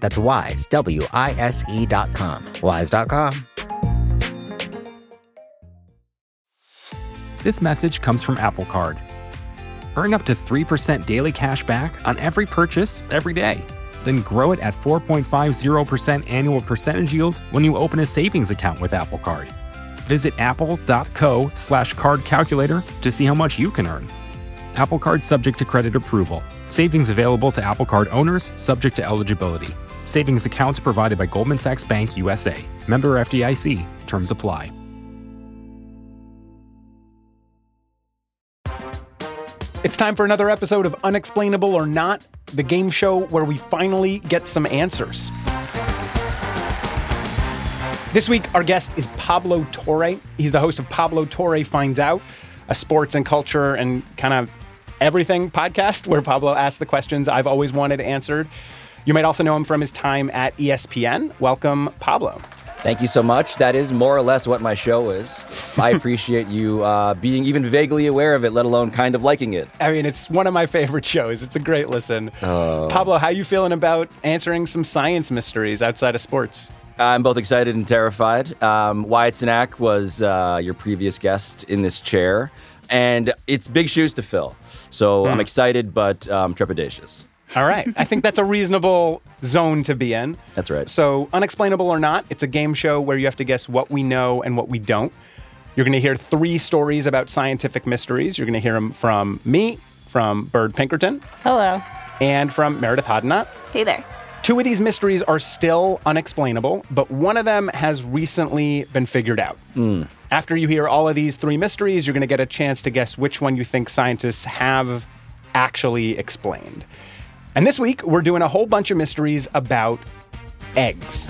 That's wise, W I S E.com. Wise.com. This message comes from Apple Card. Earn up to 3% daily cash back on every purchase every day. Then grow it at 4.50% annual percentage yield when you open a savings account with Apple Card. Visit apple.co slash card calculator to see how much you can earn. Apple Card subject to credit approval. Savings available to Apple Card owners subject to eligibility. Savings accounts provided by Goldman Sachs Bank USA. Member FDIC. Terms apply. It's time for another episode of Unexplainable or Not, the game show where we finally get some answers. This week, our guest is Pablo Torre. He's the host of Pablo Torre Finds Out, a sports and culture and kind of everything podcast where Pablo asks the questions I've always wanted answered. You might also know him from his time at ESPN. Welcome, Pablo. Thank you so much. That is more or less what my show is. I appreciate you uh, being even vaguely aware of it, let alone kind of liking it. I mean, it's one of my favorite shows. It's a great listen. Oh. Pablo, how you feeling about answering some science mysteries outside of sports? I'm both excited and terrified. Um, Wyatt Cenac was uh, your previous guest in this chair, and it's big shoes to fill. So I'm excited, but um, trepidatious. All right. I think that's a reasonable zone to be in. That's right. So, unexplainable or not, it's a game show where you have to guess what we know and what we don't. You're going to hear three stories about scientific mysteries. You're going to hear them from me, from Bird Pinkerton, Hello. and from Meredith Hodnett. Hey there. Two of these mysteries are still unexplainable, but one of them has recently been figured out. Hmm. After you hear all of these three mysteries, you're going to get a chance to guess which one you think scientists have actually explained. And this week, we're doing a whole bunch of mysteries about eggs.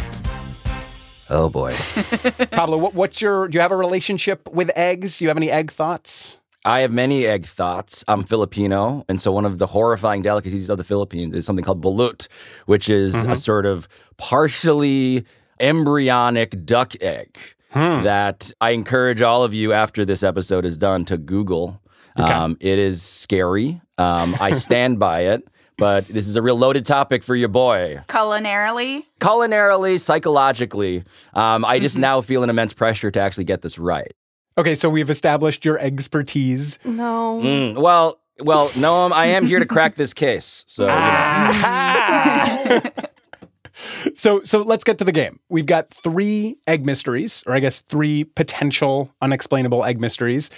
Oh boy. Pablo, what, what's your? Do you have a relationship with eggs? Do you have any egg thoughts? I have many egg thoughts. I'm Filipino, and so one of the horrifying delicacies of the Philippines is something called balut, which is a sort of partially embryonic duck egg that I encourage all of you after this episode is done to Google. Um, it is scary. Um, I stand by it, but this is a real loaded topic for your boy. Culinarily, Culinarily, psychologically, um, I just now feel an immense pressure to actually get this right. Okay, so we've established your expertise. no. Mm, well, well, Noam, I am here to crack this case. So, you know. So, so let's get to the game. We've got three egg mysteries, or I guess three potential unexplainable egg mysteries,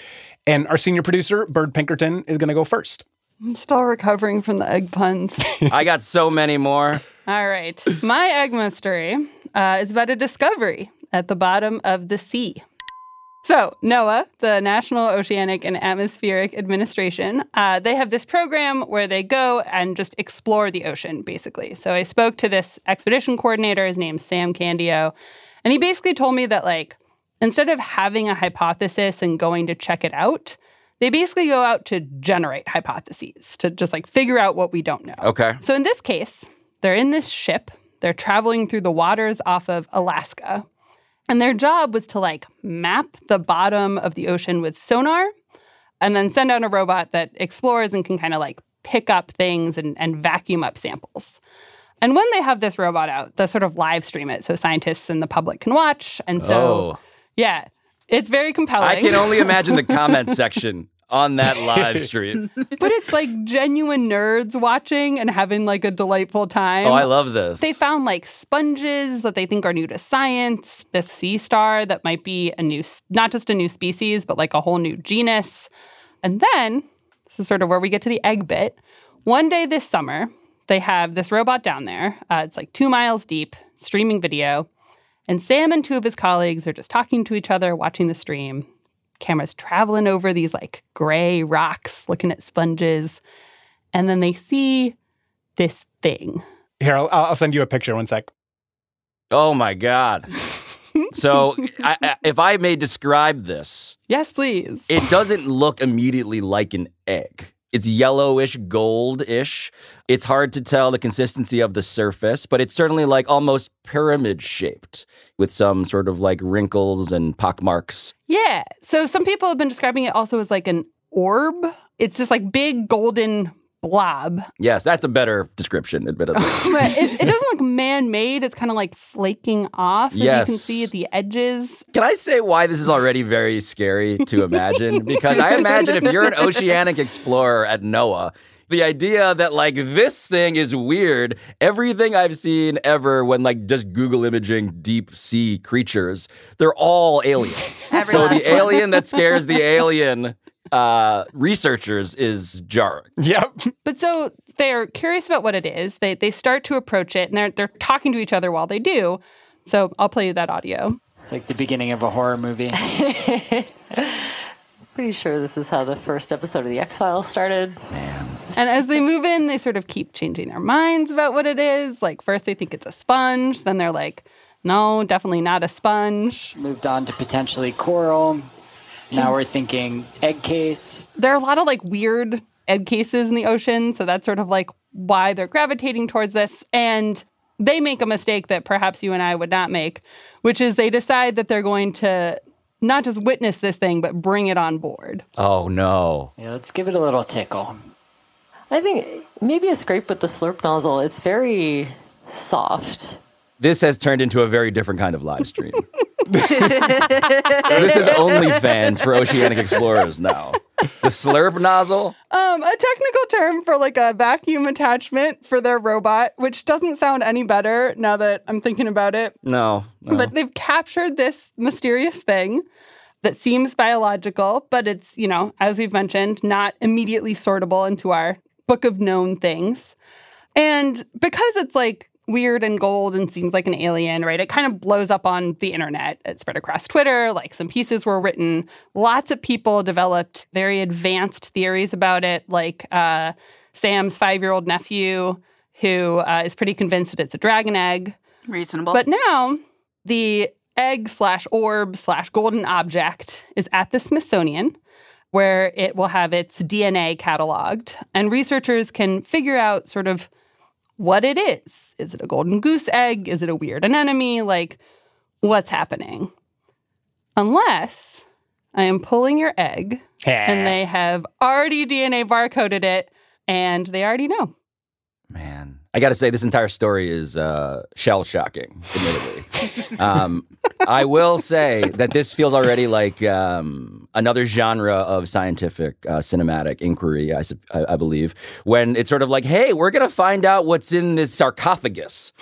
and our senior producer Bird Pinkerton is going to go first. I'm still recovering from the egg puns. I got so many more. All right. My egg mystery uh, is about a discovery at the bottom of the sea. So, NOAA, the National Oceanic and Atmospheric Administration, uh, they have this program where they go and just explore the ocean, basically. So, I spoke to this expedition coordinator. His name's Sam Candio. And he basically told me that, like, instead of having a hypothesis and going to check it out, they basically go out to generate hypotheses, to just like figure out what we don't know. Okay. So in this case, they're in this ship, they're traveling through the waters off of Alaska. And their job was to like map the bottom of the ocean with sonar and then send out a robot that explores and can kind of like pick up things and, and vacuum up samples. And when they have this robot out, they sort of live stream it so scientists and the public can watch. And so, Oh. yeah, it's very compelling. I can only imagine the comment section on that live stream. but it's like genuine nerds watching and having like a delightful time. Oh, I love this. They found like sponges that they think are new to science, this sea star that might be a new, not just a new species, but like a whole new genus. And then, this is sort of where we get to the egg bit. One day this summer, they have this robot down there. Uh, it's like two miles deep, streaming video. And Sam and two of his colleagues are just talking to each other, watching the stream. Cameras traveling over these like gray rocks, looking at sponges. And then they see this thing Here, I'll, I'll send you a picture. One sec. Oh my God. so, I, I, if I may describe this, Yes, please. it doesn't look immediately like an egg. It's yellowish, goldish. It's hard to tell the consistency of the surface, but it's certainly like almost pyramid shaped with some sort of like wrinkles and pockmarks. yeah. So some people have been describing it also as like an orb. It's this like big golden blob. Yes, that's a better description, admittedly. But it, it doesn't look man made. It's kind of like flaking off, as you can see at the edges. Can I say why this is already very scary to imagine? Because I imagine if you're an oceanic explorer at NOAA, the idea that like this thing is weird, everything I've seen ever when like just Google imaging deep sea creatures, they're all aliens. So the one. alien that scares the alien uh, researchers is jarring. Yep. But so they're curious about what it is. They they start to approach it and they're they're talking to each other while they do. So I'll play you that audio. It's like the beginning of a horror movie. Pretty sure this is how the first episode of The X Files started. Man. And as they move in, they sort of keep changing their minds about what it is. Like first they think it's a sponge, then they're like, no, definitely not a sponge. Moved on to potentially coral. Now we're thinking egg case. There are a lot of like weird egg cases in the ocean, so that's sort of like why they're gravitating towards this. And they make a mistake that perhaps you and I would not make, which is they decide that they're going to not just witness this thing, but bring it on board. Oh no. Yeah, let's give it a little tickle. I think maybe a scrape with the slurp nozzle. It's very soft. This has turned into a very different kind of live stream. this is only fans for oceanic explorers now. The slurp nozzle? Um, a technical term for like a vacuum attachment for their robot, which doesn't sound any better now that I'm thinking about it. No. no. But they've captured this mysterious thing that seems biological, but it's, you know, as we've mentioned, not immediately sortable into our book of known things. And because it's like weird and gold and seems like an alien, right? It kind of blows up on the internet. It spread across Twitter, like some pieces were written. Lots of people developed very advanced theories about it, like uh, Sam's five year old nephew, who uh, is pretty convinced that it's a dragon egg. Reasonable. But now the egg slash orb slash golden object is at the Smithsonian, where it will have its DNA cataloged, and researchers can figure out sort of what it is. Is it a golden goose egg? Is it a weird anemone? Like, what's happening? Unless I am pulling your egg and they have already DNA barcoded it and they already know. Man, I got to say, this entire story is uh, shell shocking, admittedly. um, I will say that this feels already like um, another genre of scientific uh, cinematic inquiry, I, sup- I, I believe, when it's sort of like, hey, we're going to find out what's in this sarcophagus.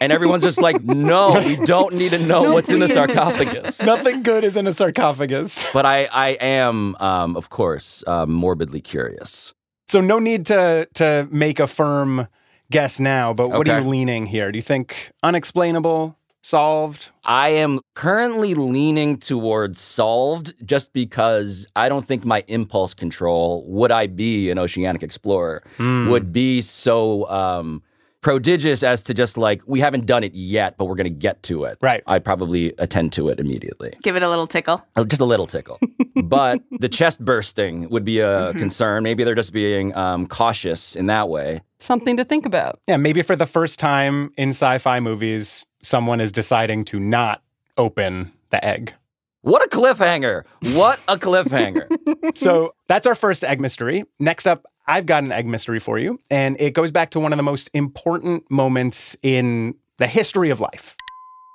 and everyone's just like, no, we don't need to know what's in the sarcophagus. Nothing good is in a sarcophagus. But I, I am, um, of course, uh, morbidly curious. So no need to to make a firm guess now, but what are you leaning here? Do you think unexplainable, solved? I am currently leaning towards solved just because I don't think my impulse control, would I be an oceanic explorer, would be so um, prodigious as to just like, we haven't done it yet, but we're going to get to it. Right. I'd probably attend to it immediately. Give it a little tickle. Uh, Just a little tickle. but the chest bursting would be a concern. Maybe they're just being um, cautious in that way. Something to think about. Yeah, maybe for the first time in sci-fi movies, someone is deciding to not open the egg. What a cliffhanger! What a cliffhanger! so that's our first egg mystery. Next up, I've got an egg mystery for you, and it goes back to one of the most important moments in the history of life.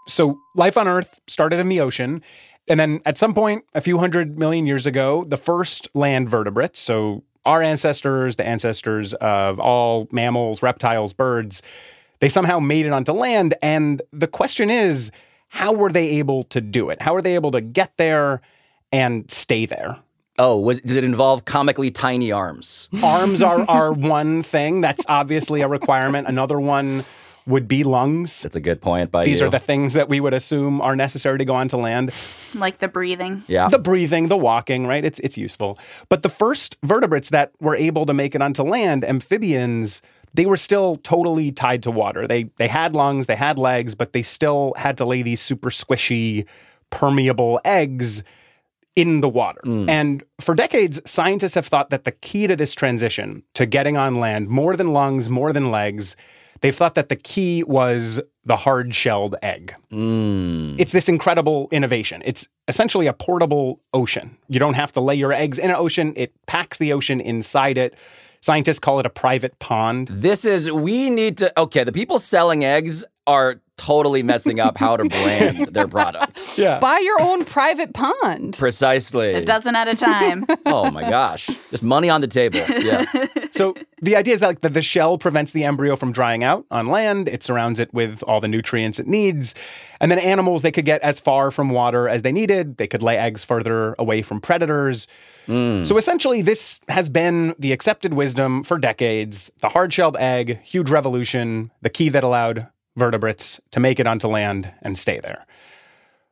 So, life on Earth started in the ocean, and then at some point, a few hundred million years ago, the first land vertebrates, so our ancestors, the ancestors of all mammals, reptiles, birds, they somehow made it onto land. And the question is, how were they able to do it? How were they able to get there and stay there? Oh, was did it involve comically tiny arms? Arms are, are one thing. That's obviously a requirement. Another one would be lungs. That's a good point by These you. are the things that we would assume are necessary to go onto land. Like the breathing. yeah. The breathing, the walking, right? It's it's useful. But the first vertebrates that were able to make it onto land, amphibians, they were still totally tied to water. They they had lungs, they had legs, but they still had to lay these super squishy, permeable eggs in the water. Hmm. And for decades, scientists have thought that the key to this transition to getting on land, more than lungs, more than legs, they've thought that the key was the hard shelled egg. Mm. It's this incredible innovation. It's essentially a portable ocean. You don't have to lay your eggs in an ocean, it packs the ocean inside it. Scientists call it a private pond. This is, we need to, okay, the people selling eggs are totally messing up how to brand their product. Yeah. Buy your own private pond. Precisely. A dozen at a time. Oh my gosh. Just money on the table. Yeah. So the idea is that like the, the shell prevents the embryo from drying out on land. It surrounds it with all the nutrients it needs. And then animals, they could get as far from water as they needed. They could lay eggs further away from predators. Hmm. So essentially, this has been the accepted wisdom for decades. The hard shelled egg, huge revolution, the key that allowed vertebrates to make it onto land and stay there.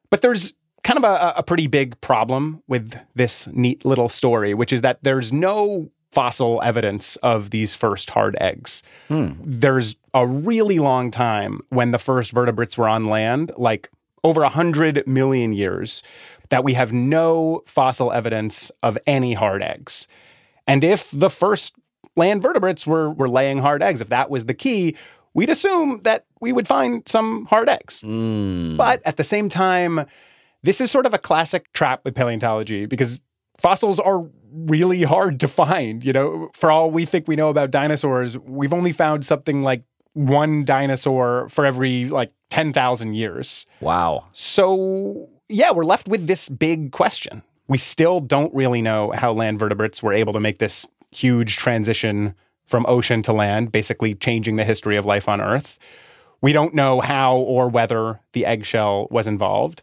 But there's kind of a, a pretty big problem with this neat little story, which is that there's no fossil evidence of these first hard eggs. Hmm. There's a really long time when the first vertebrates were on land, like over 100 million years, that we have no fossil evidence of any hard eggs. And if the first land vertebrates were, were laying hard eggs, if that was the key, we'd assume that we would find some hard eggs. Mm. But at the same time, this is sort of a classic trap with paleontology because fossils are really hard to find. You know, for all we think we know about dinosaurs, we've only found something like one dinosaur for every like 10,000 years. Wow. So, yeah, we're left with this big question. We still don't really know how land vertebrates were able to make this huge transition from ocean to land, basically changing the history of life on Earth. We don't know how or whether the eggshell was involved.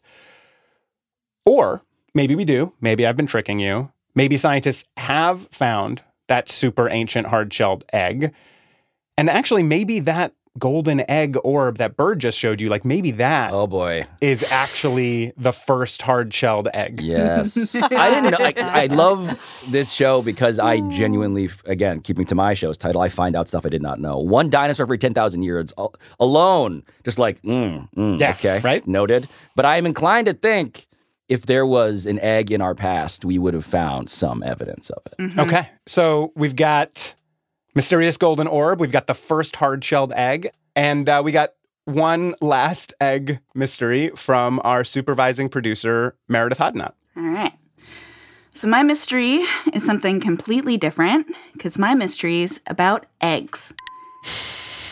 Or maybe we do. Maybe I've been tricking you. Maybe scientists have found that super ancient hard shelled egg. And actually, maybe that golden egg orb that Bird just showed you, like maybe that Oh boy. is actually the first hard shelled egg. Yes. I didn't know. I, I love this show because I genuinely, again, keeping to my show's title, I find out stuff I did not know. One dinosaur every 10,000 years alone, just like, mm, mm, Yeah, okay. right? Noted. But I am inclined to think if there was an egg in our past, we would have found some evidence of it. Okay. So we've got mysterious golden orb. We've got the first hard shelled egg. And uh, we got one last egg mystery from our supervising producer, Meredith Hodnett. All right. So my mystery is something completely different because my mystery is about eggs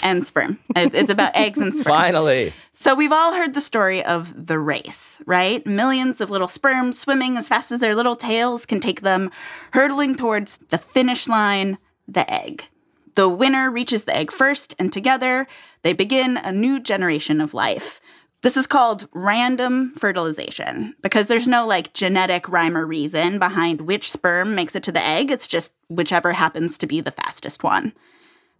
and sperm. It's about eggs and sperm. Finally. So we've all heard the story of the race, right? Millions of little sperms swimming as fast as their little tails can take them, hurtling towards the finish line, the egg. The winner reaches the egg first, and together they begin a new generation of life. This is called random fertilization because there's no like genetic rhyme or reason behind which sperm makes it to the egg. It's just whichever happens to be the fastest one.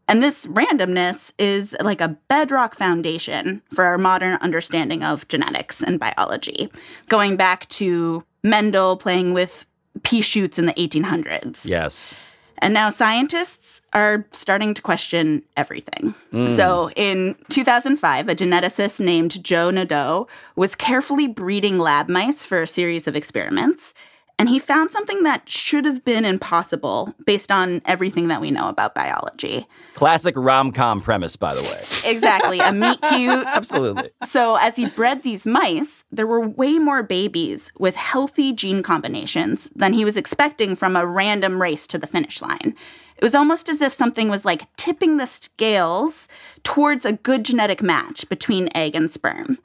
And this randomness is like a bedrock foundation for our modern understanding of genetics and biology, going back to Mendel playing with pea shoots in the 1800s. Yes. And now scientists are starting to question everything. So in 2005, a geneticist named Joe Nadeau was carefully breeding lab mice for a series of experiments. And he found something that should have been impossible based on everything that we know about biology. Classic rom com premise, by the way. Exactly, a meet cute. Absolutely. So, as he bred these mice, there were way more babies with healthy gene combinations than he was expecting from a random race to the finish line. It was almost as if something was like tipping the scales towards a good genetic match between egg and sperm.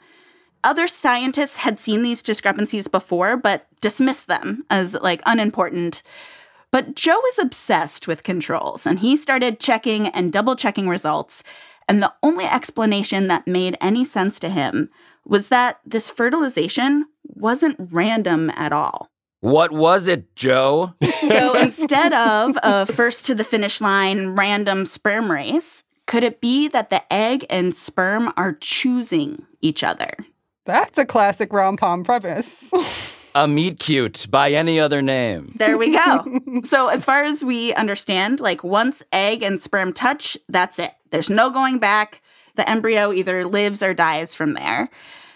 Other scientists had seen these discrepancies before, but dismissed them as like unimportant. But Joe was obsessed with controls, and he started checking and double checking results. And the only explanation that made any sense to him was that this fertilization wasn't random at all. What was it, Joe? So instead of a first to the finish line random sperm race, could it be that the egg and sperm are choosing each other? That's a classic rom com premise. a meet cute by any other name. There we go. so, as far as we understand, like once egg and sperm touch, that's it. There's no going back. The embryo either lives or dies from there.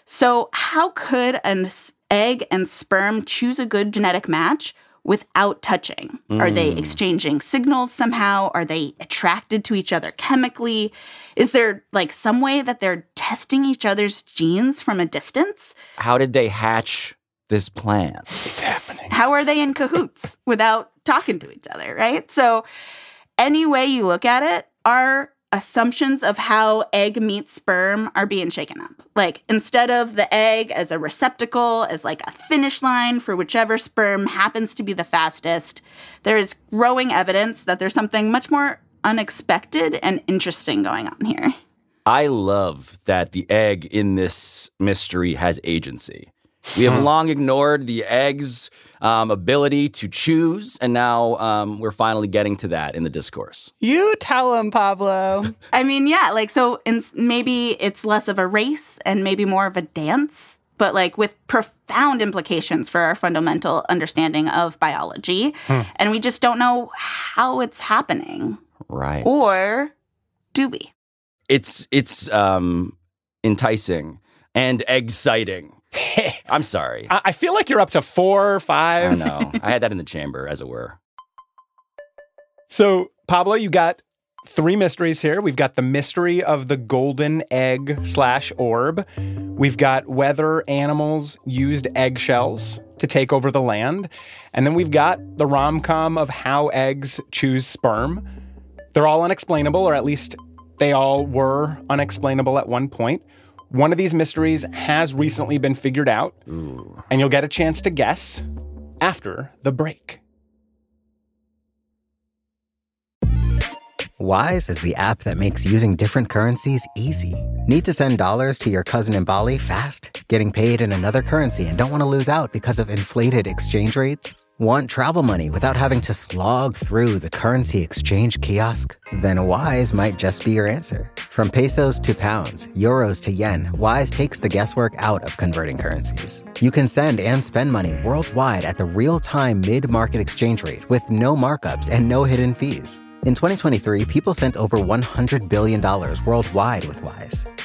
So, how could an egg and sperm choose a good genetic match without touching? Are they hmm. exchanging signals somehow? Are they attracted to each other chemically? Is there like some way that they're testing each other's genes from a distance? How did they hatch this plan? It's happening. how are they in cahoots without talking to each other, right? So, any way you look at it, our assumptions of how egg meets sperm are being shaken up. Like, instead of the egg as a receptacle, as like a finish line for whichever sperm happens to be the fastest, there is growing evidence that there's something much more unexpected and interesting going on here. I love that the egg in this mystery has agency. We have long ignored the egg's um, ability to choose, and now um, we're finally getting to that in the discourse. You tell him, Pablo. I mean, yeah, like so in, maybe it's less of a race and maybe more of a dance, but like with profound implications for our fundamental understanding of biology. And we just don't know how it's happening. Right. Or do we? It's it's um, enticing and exciting. I'm sorry. I I feel like you're up to four or I five. know. I had that in the chamber, as it were. So, Pablo, you got three mysteries here. We've got the mystery of the golden egg slash orb. We've got whether animals used eggshells to take over the land. And then we've got the rom com of how eggs choose sperm. They're all unexplainable, or at least they all were unexplainable at one point. One of these mysteries has recently been figured out, and you'll get a chance to guess after the break. Wise is the app that makes using different currencies easy. Need to send dollars to your cousin in Bali fast? Getting paid in another currency and don't want to lose out because of inflated exchange rates? Want travel money without having to slog through the currency exchange kiosk? Then Wise might just be your answer. From pesos to pounds, euros to yen, Wise takes the guesswork out of converting currencies. You can send and spend money worldwide at the real time mid market exchange rate with no markups and no hidden fees. In 2023, people sent over $100 billion worldwide with Wise.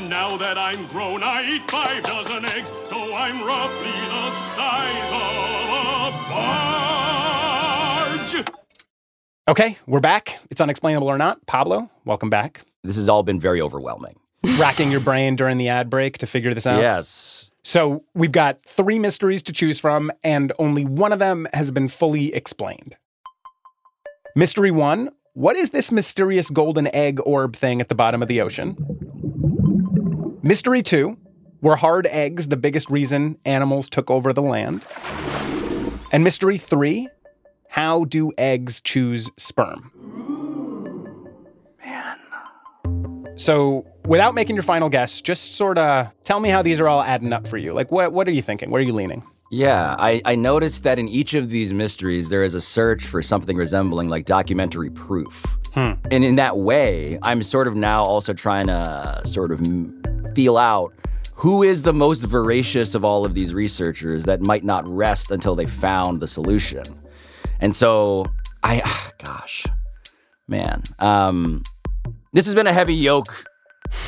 And now that I'm grown, I eat five dozen eggs, so I'm roughly the size of a barge. Okay, we're back. It's unexplainable or not. Pablo, welcome back. This has all been very overwhelming. Racking your brain during the ad break to figure this out. Yes. So we've got three mysteries to choose from, and only one of them has been fully explained. Mystery one What is this mysterious golden egg orb thing at the bottom of the ocean? Mystery two Were hard eggs the biggest reason animals took over the land? And mystery three How do eggs choose sperm? So, without making your final guess, just sort of tell me how these are all adding up for you. Like, what, what are you thinking? Where are you leaning? Yeah, I, I noticed that in each of these mysteries, there is a search for something resembling like documentary proof. Hmm. And in that way, I'm sort of now also trying to sort of m- feel out who is the most voracious of all of these researchers that might not rest until they found the solution. And so, I, gosh, man, um, this has been a heavy yoke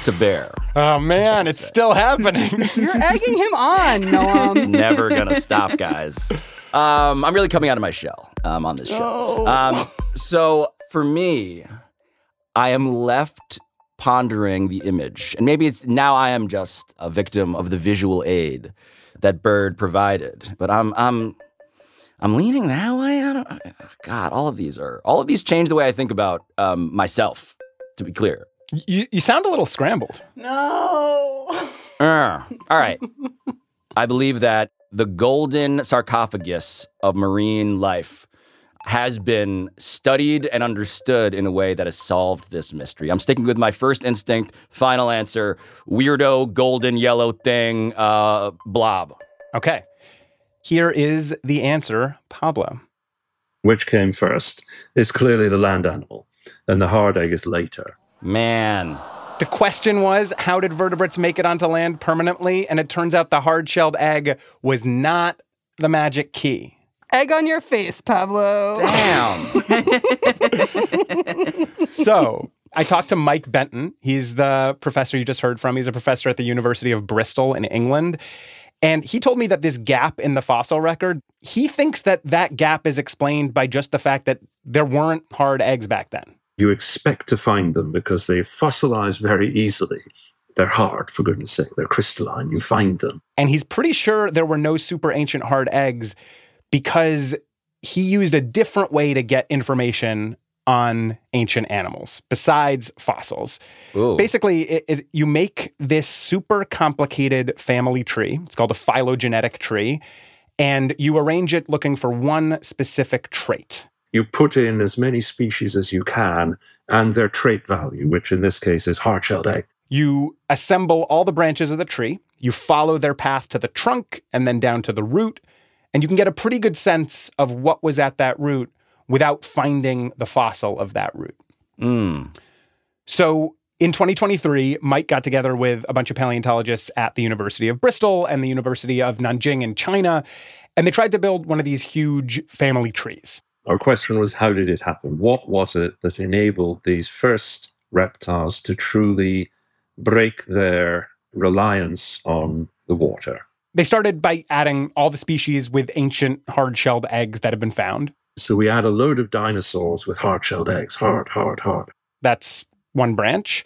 to bear. Oh man, it's still happening. You're egging him on, Noam. Never gonna stop, guys. Um, I'm really coming out of my shell um, on this show. Um, so for me, I am left pondering the image, and maybe it's now I am just a victim of the visual aid that Bird provided. But I'm I'm I'm leaning that way. I don't. God, all of these are all of these change the way I think about um, myself. To be clear. you, you sound a little scrambled. No. Uh, all right. I believe that the golden sarcophagus of marine life has been studied and understood in a way that has solved this mystery. I'm sticking with my first instinct, final answer weirdo, golden, yellow thing, uh, blob. Okay. Here is the answer, Pablo. Which came first? It's clearly the land animal, and the hard egg is later. Man. The question was how did vertebrates make it onto land permanently? And it turns out the hard shelled egg was not the magic key. Egg on your face, Pablo. Damn. So I talked to Mike Benton. He's the professor you just heard from. He's a professor at the University of Bristol in England. And he told me that this gap in the fossil record, he thinks that that gap is explained by just the fact that there weren't hard eggs back then. You expect to find them because they fossilize very easily. They're hard, for goodness sake. They're crystalline. You find them. And he's pretty sure there were no super ancient hard eggs because he used a different way to get information on ancient animals besides fossils. Ooh. Basically, it, it, you make this super complicated family tree. It's called a phylogenetic tree. And you arrange it looking for one specific trait. You put in as many species as you can and their trait value, which in this case is hard shelled egg. You assemble all the branches of the tree, you follow their path to the trunk and then down to the root, and you can get a pretty good sense of what was at that root without finding the fossil of that root. Mm. So in 2023, Mike got together with a bunch of paleontologists at the University of Bristol and the University of Nanjing in China, and they tried to build one of these huge family trees. Our question was how did it happen? What was it that enabled these first reptiles to truly break their reliance on the water? They started by adding all the species with ancient hard shelled eggs that have been found. So we add a load of dinosaurs with hard shelled eggs. Hard, hard, hard. That's one branch.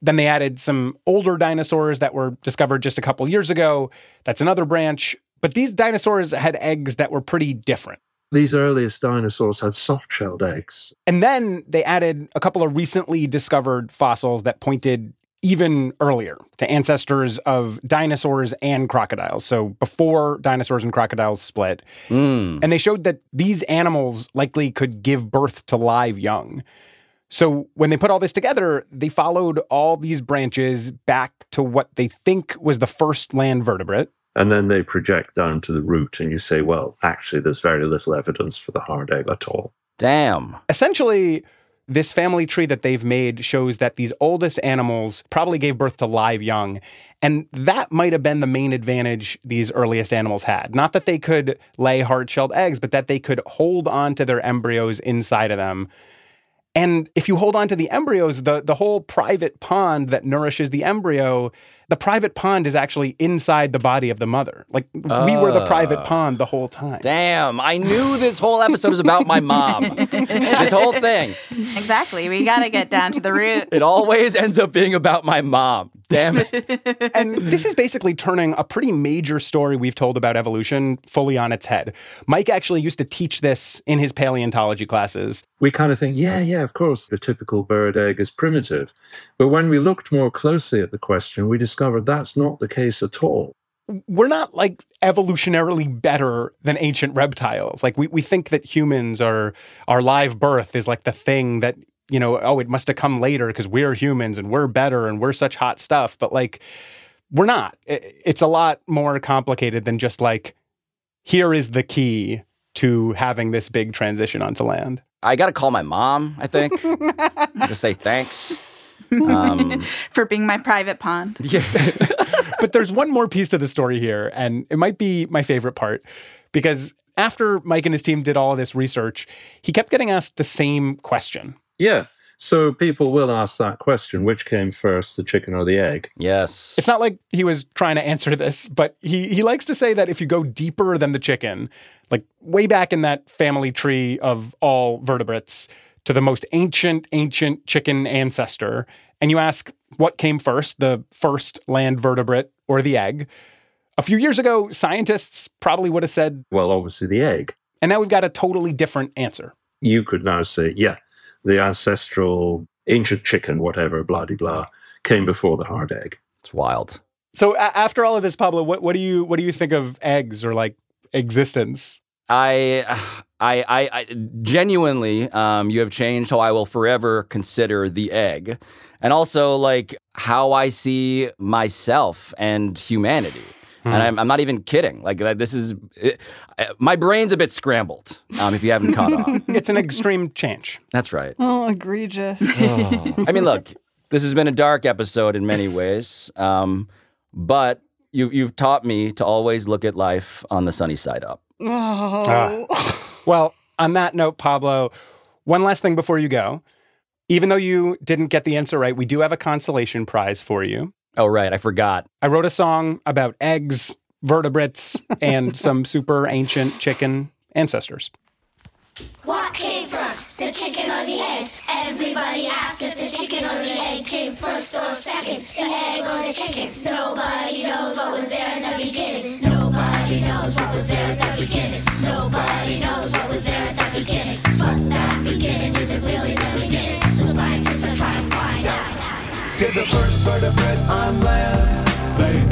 Then they added some older dinosaurs that were discovered just a couple years ago. That's another branch. But these dinosaurs had eggs that were pretty different. These earliest dinosaurs had soft shelled eggs. And then they added a couple of recently discovered fossils that pointed even earlier to ancestors of dinosaurs and crocodiles. So before dinosaurs and crocodiles split. Mm. And they showed that these animals likely could give birth to live young. So when they put all this together, they followed all these branches back to what they think was the first land vertebrate. And then they project down to the root, and you say, well, actually, there's very little evidence for the hard egg at all. Damn. Essentially, this family tree that they've made shows that these oldest animals probably gave birth to live young. And that might have been the main advantage these earliest animals had. Not that they could lay hard shelled eggs, but that they could hold on to their embryos inside of them. And if you hold on to the embryos, the, the whole private pond that nourishes the embryo, the private pond is actually inside the body of the mother. Like we were the private Oh. pond the whole time. Damn. I knew this whole episode was about my mom. this whole thing. Exactly. We got to get down to the root. It always ends up being about my mom. Damn it. and this is basically turning a pretty major story we've told about evolution fully on its head. Mike actually used to teach this in his paleontology classes. We kind of think, yeah, yeah, of course, the typical bird egg is primitive. But when we looked more closely at the question, we discovered that's not the case at all. We're not like evolutionarily better than ancient reptiles. Like we, we think that humans are our live birth is like the thing that you know, oh, it must have come later because we're humans and we're better and we're such hot stuff. But like, we're not. It's a lot more complicated than just like, here is the key to having this big transition onto land. I got to call my mom, I think. Just say thanks. Um, For being my private pond. Yeah. but there's one more piece to the story here, and it might be my favorite part because after Mike and his team did all of this research, he kept getting asked the same question. Yeah. So people will ask that question which came first, the chicken or the egg? yes. It's not like he was trying to answer this, but he he likes to say that if you go deeper than the chicken, like way back in that family tree of all vertebrates to the most ancient ancient chicken ancestor, and you ask what came first, the first land vertebrate or the egg, a few years ago scientists probably would have said, Well, obviously the egg. and now we've got a totally different answer. You could now say, yeah, the ancestral ancient chicken, whatever, blah de blah, came before the hard egg. It's wild. So a- after all of this, Pablo, what, what do you what do you think of eggs or like existence? I, I, I, I genuinely, um, you have changed how I will forever consider the egg, and also like how I see myself and humanity. And I'm, I'm not even kidding. Like uh, this is, it, uh, my brain's a bit scrambled. Um, if you haven't caught on, It's an extreme change. that's right. Oh, egregious. I mean, look, this has been a dark episode in many ways, um, but you, you've taught me to always look at life on the sunny side up. Oh. Well, on that note, Pablo, one last thing before you go. Even though you didn't get the answer right, we do have a consolation prize for you. Oh, right, I forgot. I wrote a song about eggs, vertebrates, and some super ancient chicken ancestors. What came first, the chicken or the egg? Everybody asked if the chicken or the egg came first or second. The egg or the chicken? Nobody knows what was there at the beginning.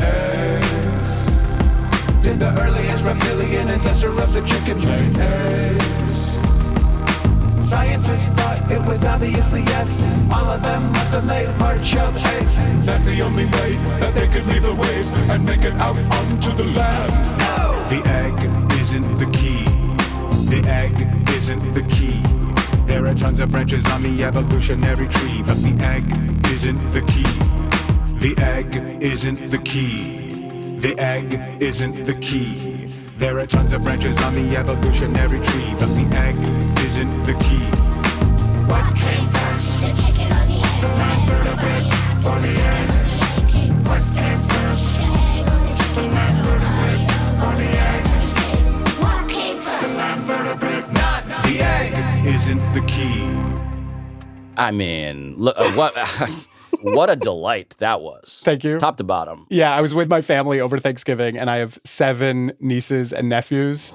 Eggs? Did the earliest reptilian ancestor of the chicken lay eggs? Scientists thought it was obviously yes. All of them must have laid hard-shelled eggs. That's the only way that they could leave the waves and make it out onto the land. The egg isn't the key. The egg isn't the key. There are tons of branches on the evolutionary tree, but the egg isn't the key. The egg isn't the key. The egg isn't the key. There are tons of branches on the evolutionary tree, but the egg isn't the key. What came first, the chicken or the egg? Everybody asked the chicken or the egg came first or second. The egg or the chicken? Nobody knows what was there at the beginning. What came first? The egg isn't the key. I mean, look, uh, what what a delight that was. Thank you. Top to bottom. Yeah, I was with my family over Thanksgiving, and I have seven nieces and nephews.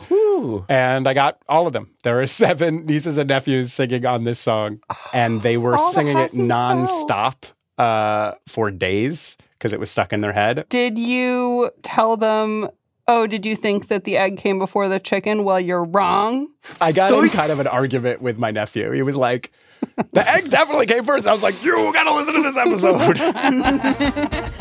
And I got all of them. There are seven nieces and nephews singing on this song, and they were All the singing it nonstop uh, for days because it was stuck in their head. Did you tell them, oh, did you think that the egg came before the chicken? Well, you're wrong. I got in kind of an argument with my nephew. He was like, "The egg definitely came first. I was like, "You gotta listen to this episode."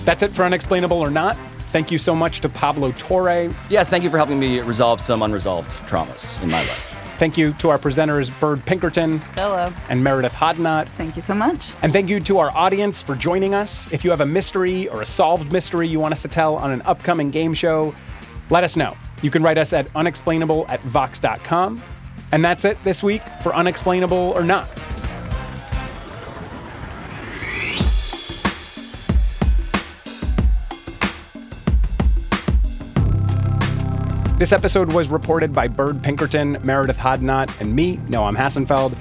That's it for unexplainable or not. Thank you so much to Pablo Torre. Yes, thank you for helping me resolve some unresolved traumas in my life. Thank you to our presenters, Bird Pinkerton Hello. and Meredith Hodnett. Thank you so much. And thank you to our audience for joining us. If you have a mystery or a solved mystery you want us to tell on an upcoming game show, let us know. You can write us at unexplainable at vox.com. And that's it this week for Unexplainable or Not. This episode was reported by Bird Pinkerton, Meredith Hodnett, and me, Noam Hassenfeld.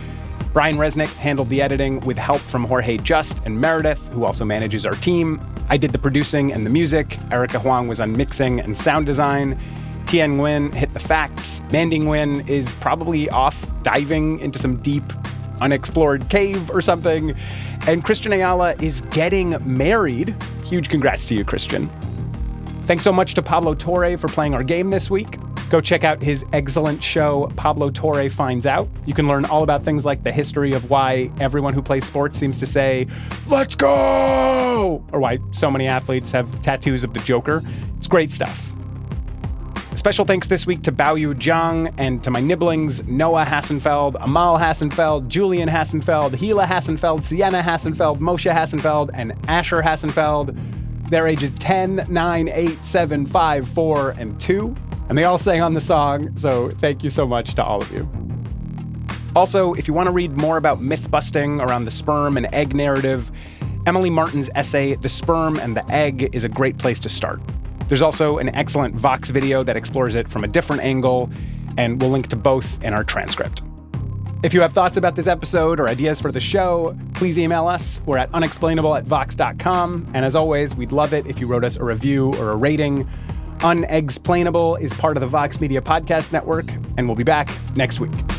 Brian Resnick handled the editing with help from Jorge Just and Meredith, who also manages our team. I did the producing and the music. Erica Huang was on mixing and sound design. Tien Nguyen hit the facts. Mandy Nguyen is probably off diving into some deep, unexplored cave or something. And Christian Ayala is getting married. Huge congrats to you, Christian. Thanks so much to Pablo Torre for playing our game this week. Go check out his excellent show, Pablo Torre Finds Out. You can learn all about things like the history of why everyone who plays sports seems to say, Let's go! Or why so many athletes have tattoos of the Joker. It's great stuff. Special thanks this week to Baoyu Zhang and to my nibblings Noah Hassenfeld, Amal Hassenfeld, Julian Hassenfeld, Gila Hassenfeld, Sienna Hassenfeld, Moshe Hassenfeld, and Asher Hassenfeld. Their ages 10, 9, 8, 7, 5, 4, and 2. And they all sang on the song, so thank you so much to all of you. Also, if you want to read more about myth busting around the sperm and egg narrative, Emily Martin's essay, The Sperm and the Egg, is a great place to start. There's also an excellent Vox video that explores it from a different angle, and we'll link to both in our transcript. If you have thoughts about this episode or ideas for the show, please email us. We're at unexplainable at vox.com. And as always, we'd love it if you wrote us a review or a rating. Unexplainable is part of the Vox Media Podcast Network, and we'll be back next week.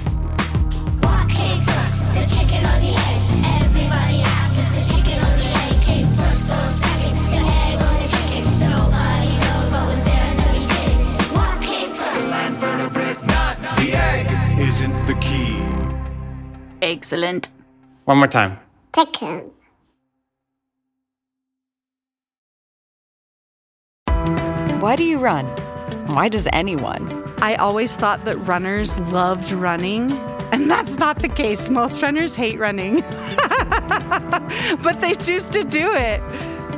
Excellent. One more time. Chicken. Why do you run? Why does anyone? I always thought that runners loved running, and that's not the case. Most runners hate running, but they choose to do it.